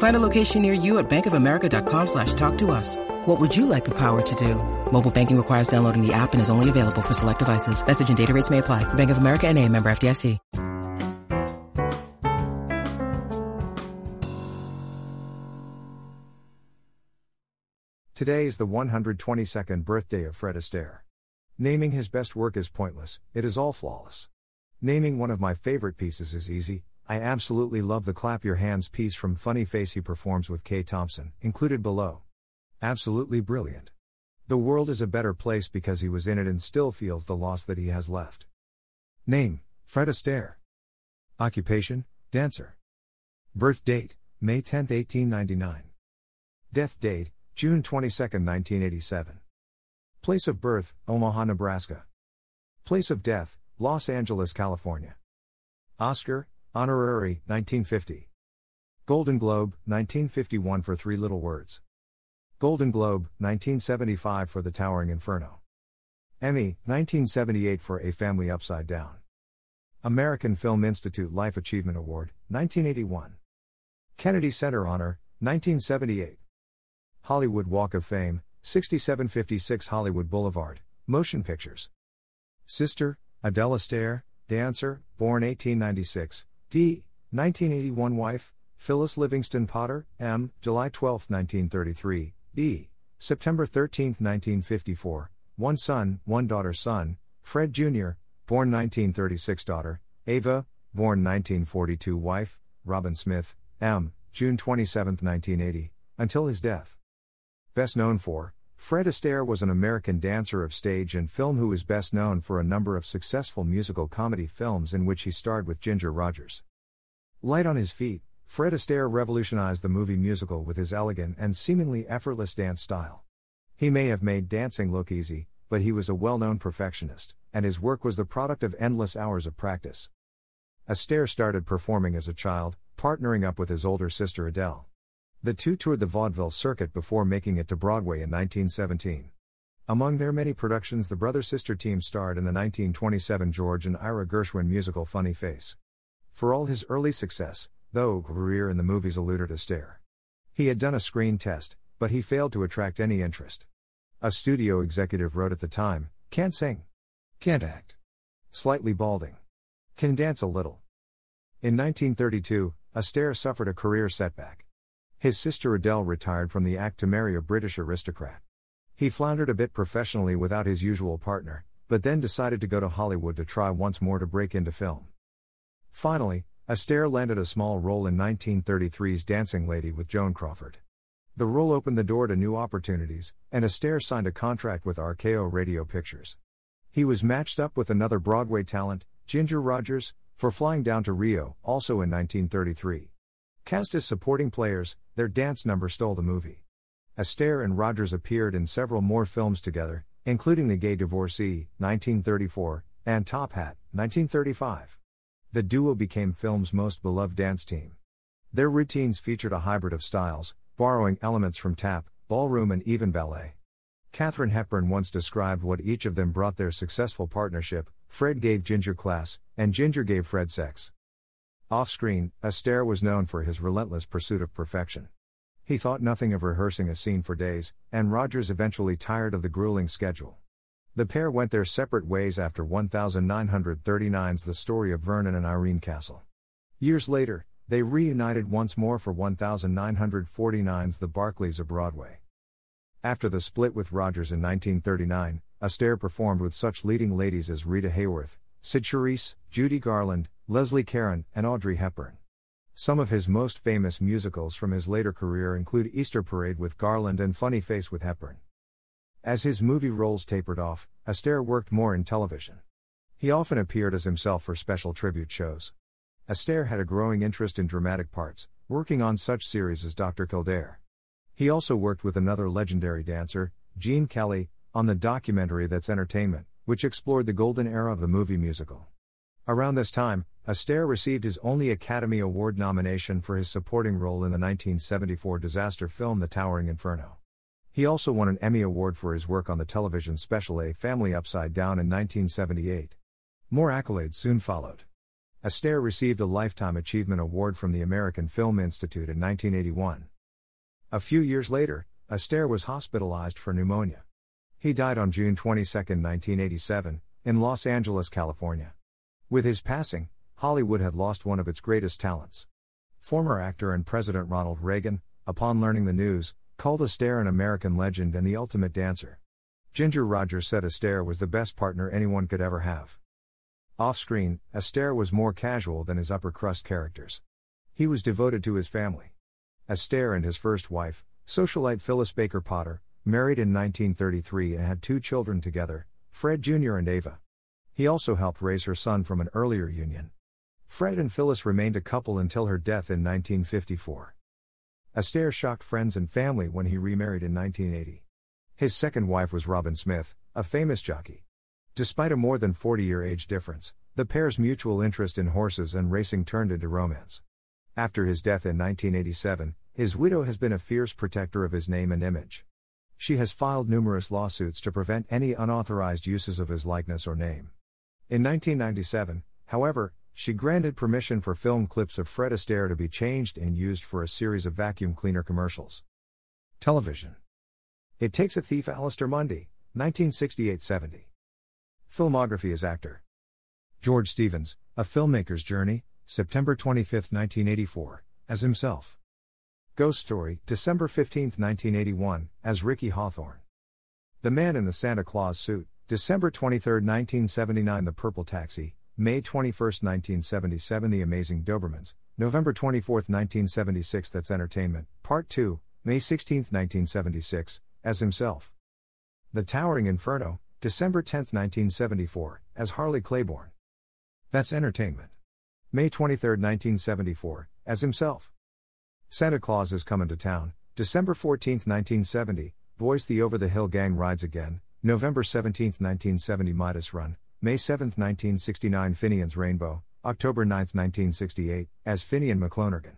Find a location near you at bankofamerica.com slash talk to us. What would you like the power to do? Mobile banking requires downloading the app and is only available for select devices. Message and data rates may apply. Bank of America and a member FDIC. Today is the 122nd birthday of Fred Astaire. Naming his best work is pointless, it is all flawless. Naming one of my favorite pieces is easy. I absolutely love the Clap Your Hands piece from Funny Face he performs with Kay Thompson, included below. Absolutely brilliant. The world is a better place because he was in it and still feels the loss that he has left. Name Fred Astaire. Occupation Dancer. Birth date May 10, 1899. Death date June 22, 1987. Place of birth Omaha, Nebraska. Place of death Los Angeles, California. Oscar Honorary 1950. Golden Globe 1951 for Three Little Words. Golden Globe, 1975 for The Towering Inferno. Emmy, 1978 for A Family Upside Down. American Film Institute Life Achievement Award, 1981. Kennedy Center Honor, 1978. Hollywood Walk of Fame, 6756 Hollywood Boulevard, Motion Pictures. Sister, Adele Astaire, dancer, born 1896, d. 1981 Wife, Phyllis Livingston Potter, M., July 12, 1933, B. September 13, 1954, one son, one daughter son, Fred Jr., born 1936 daughter, Ava, born 1942 wife, Robin Smith, M., June 27, 1980, until his death. Best known for, Fred Astaire was an American dancer of stage and film who is best known for a number of successful musical comedy films in which he starred with Ginger Rogers. Light on his feet, Fred Astaire revolutionized the movie musical with his elegant and seemingly effortless dance style. He may have made dancing look easy, but he was a well known perfectionist, and his work was the product of endless hours of practice. Astaire started performing as a child, partnering up with his older sister Adele. The two toured the vaudeville circuit before making it to Broadway in 1917. Among their many productions, the brother sister team starred in the 1927 George and Ira Gershwin musical Funny Face. For all his early success, though career in the movies eluded Astaire. He had done a screen test, but he failed to attract any interest. A studio executive wrote at the time Can't sing. Can't act. Slightly balding. Can dance a little. In 1932, Astaire suffered a career setback. His sister Adele retired from the act to marry a British aristocrat. He floundered a bit professionally without his usual partner, but then decided to go to Hollywood to try once more to break into film. Finally, Astaire landed a small role in 1933's Dancing Lady with Joan Crawford. The role opened the door to new opportunities, and Astaire signed a contract with RKO Radio Pictures. He was matched up with another Broadway talent, Ginger Rogers, for Flying Down to Rio, also in 1933. Cast as supporting players, their dance number stole the movie. Astaire and Rogers appeared in several more films together, including The Gay Divorcee, 1934, and Top Hat, 1935 the duo became film's most beloved dance team. Their routines featured a hybrid of styles, borrowing elements from tap, ballroom, and even ballet. Katharine Hepburn once described what each of them brought their successful partnership Fred gave Ginger class, and Ginger gave Fred sex. Off screen, Astaire was known for his relentless pursuit of perfection. He thought nothing of rehearsing a scene for days, and Rogers eventually tired of the grueling schedule. The pair went their separate ways after 1939's The Story of Vernon and Irene Castle. Years later, they reunited once more for 1949's The Barkleys of Broadway. After the split with Rogers in 1939, Astaire performed with such leading ladies as Rita Hayworth, Cyd Charisse, Judy Garland, Leslie Caron, and Audrey Hepburn. Some of his most famous musicals from his later career include Easter Parade with Garland and Funny Face with Hepburn. As his movie roles tapered off, Astaire worked more in television. He often appeared as himself for special tribute shows. Astaire had a growing interest in dramatic parts, working on such series as Dr. Kildare. He also worked with another legendary dancer, Gene Kelly, on the documentary That's Entertainment, which explored the golden era of the movie musical. Around this time, Astaire received his only Academy Award nomination for his supporting role in the 1974 disaster film The Towering Inferno. He also won an Emmy Award for his work on the television special A Family Upside Down in 1978. More accolades soon followed. Astaire received a Lifetime Achievement Award from the American Film Institute in 1981. A few years later, Astaire was hospitalized for pneumonia. He died on June 22, 1987, in Los Angeles, California. With his passing, Hollywood had lost one of its greatest talents. Former actor and President Ronald Reagan, upon learning the news, called Astaire an American legend and the ultimate dancer. Ginger Rogers said Astaire was the best partner anyone could ever have. Off screen, Astaire was more casual than his upper crust characters. He was devoted to his family. Astaire and his first wife, socialite Phyllis Baker Potter, married in 1933 and had two children together, Fred Jr. and Ava. He also helped raise her son from an earlier union. Fred and Phyllis remained a couple until her death in 1954. Astaire shocked friends and family when he remarried in 1980. His second wife was Robin Smith, a famous jockey. Despite a more than 40 year age difference, the pair's mutual interest in horses and racing turned into romance. After his death in 1987, his widow has been a fierce protector of his name and image. She has filed numerous lawsuits to prevent any unauthorized uses of his likeness or name. In 1997, however, she granted permission for film clips of Fred Astaire to be changed and used for a series of vacuum cleaner commercials. Television. It Takes a Thief Alistair Mundy, 1968 70. Filmography as actor. George Stevens, A Filmmaker's Journey, September 25, 1984, as himself. Ghost Story, December 15, 1981, as Ricky Hawthorne. The Man in the Santa Claus Suit, December 23, 1979, The Purple Taxi, May 21, 1977 The Amazing Dobermans, November 24, 1976 That's Entertainment, Part 2, May 16, 1976, as himself. The Towering Inferno, December 10, 1974, as Harley Claiborne. That's Entertainment. May 23, 1974, as himself. Santa Claus is Coming to Town, December 14, 1970, Voice the Over the Hill Gang Rides Again, November 17, 1970 Midas Run, May 7, 1969 Finian's Rainbow, October 9, 1968, as Finian McLonergan.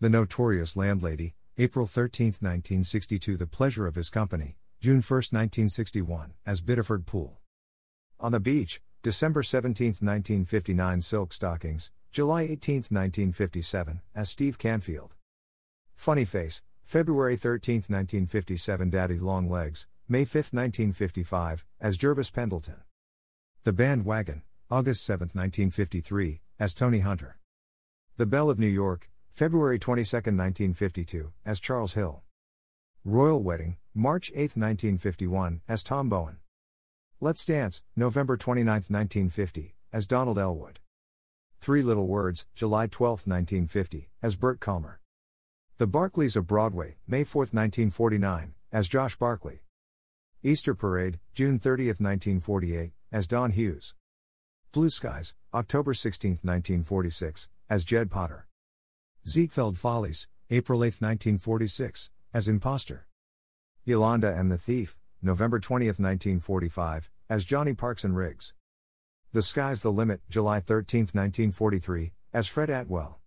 The Notorious Landlady, April 13, 1962 The Pleasure of His Company, June 1, 1961, as Biddeford Pool. On the Beach, December 17, 1959 Silk Stockings, July 18, 1957, as Steve Canfield. Funny Face, February 13, 1957 Daddy Long Legs, May 5, 1955, as Jervis Pendleton. The Bandwagon, August 7, 1953, as Tony Hunter. The Belle of New York, February 22, 1952, as Charles Hill. Royal Wedding, March 8, 1951, as Tom Bowen. Let's Dance, November 29, 1950, as Donald Elwood. Three Little Words, July 12, 1950, as Bert Kalmar. The Barkleys of Broadway, May 4, 1949, as Josh Barkley. Easter Parade, June 30, 1948, as Don Hughes. Blue Skies, October 16, 1946, as Jed Potter. Ziegfeld Follies, April 8, 1946, as Imposter. Yolanda and the Thief, November 20, 1945, as Johnny Parkson Riggs. The Sky's the Limit, July 13, 1943, as Fred Atwell.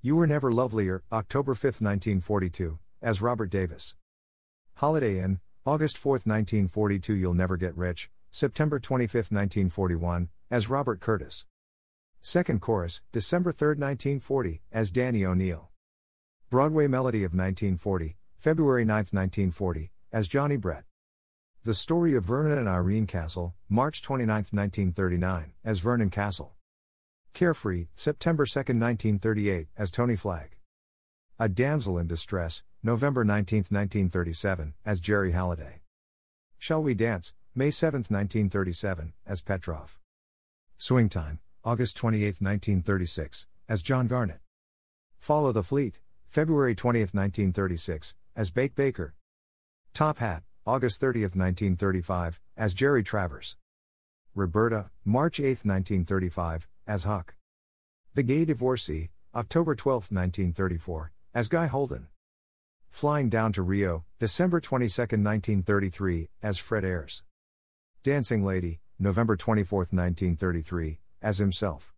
You Were Never Lovelier, October 5, 1942, as Robert Davis. Holiday Inn, August 4, 1942 You'll Never Get Rich, September 25, 1941, as Robert Curtis. Second chorus, December 3, 1940, as Danny O'Neill. Broadway Melody of 1940, February 9, 1940, as Johnny Brett. The Story of Vernon and Irene Castle, March 29, 1939, as Vernon Castle. Carefree, September 2, 1938, as Tony Flagg. A Damsel in Distress, November 19, 1937, as Jerry Halliday. Shall We Dance, May 7, 1937, as Petrov. Swing Time, August 28, 1936, as John Garnett. Follow the Fleet, February 20, 1936, as Bake Baker. Top Hat, August 30, 1935, as Jerry Travers. Roberta, March 8, 1935, as Huck. The Gay Divorcee, October 12, 1934, as Guy Holden. Flying Down to Rio, December 22, 1933, as Fred Ayres. Dancing Lady, November 24, 1933, as himself.